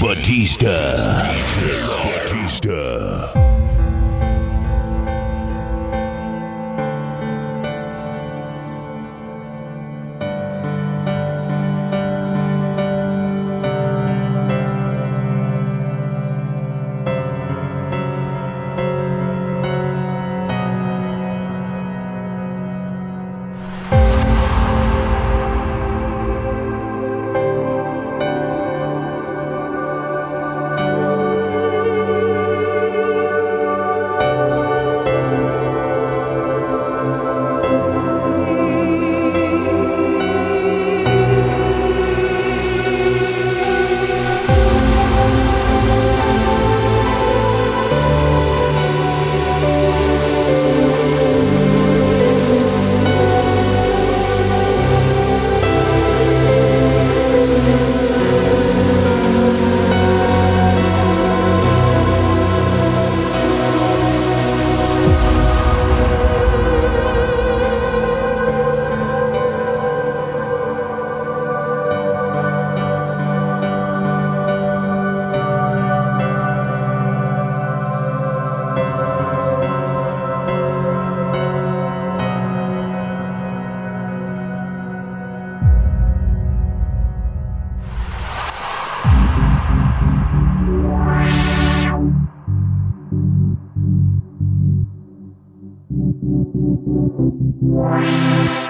Batista. Batista. Música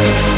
Thank.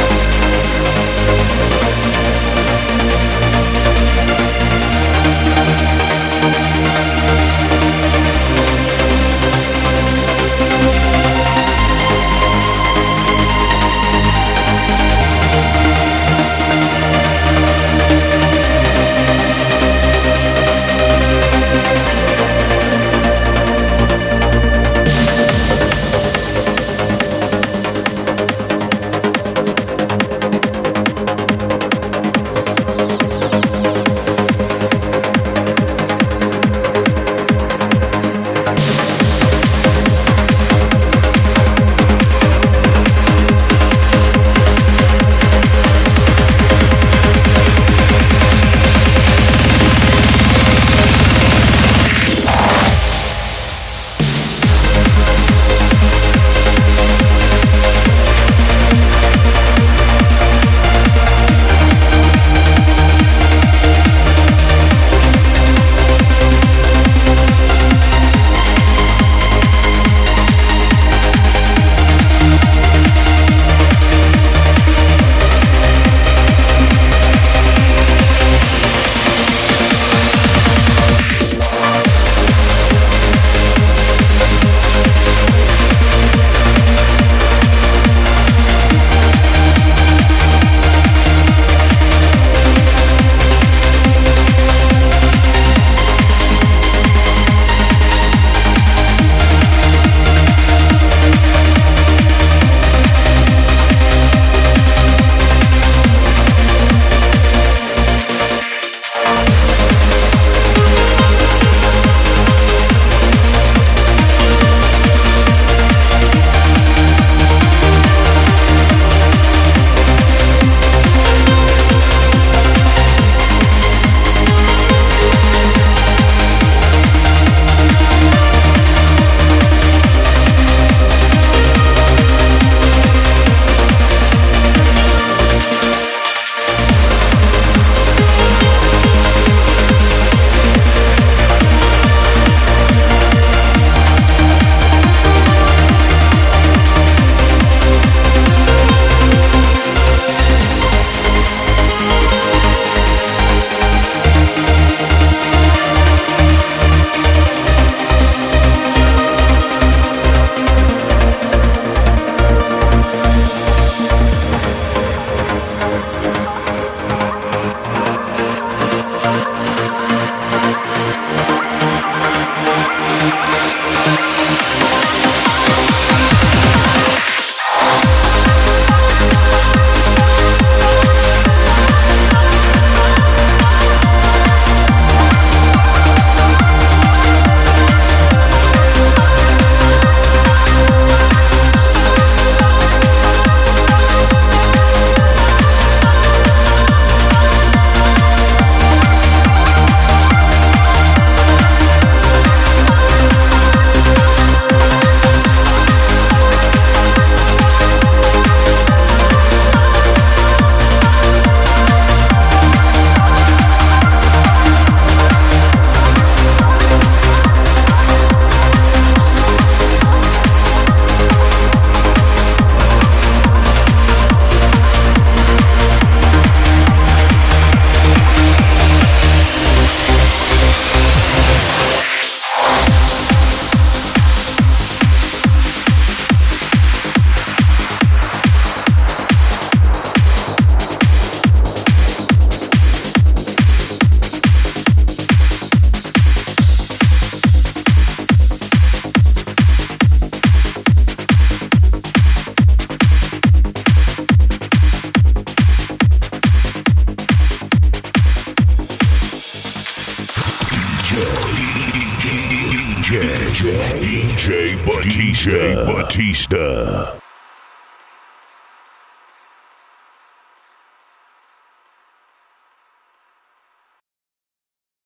DJ Batista.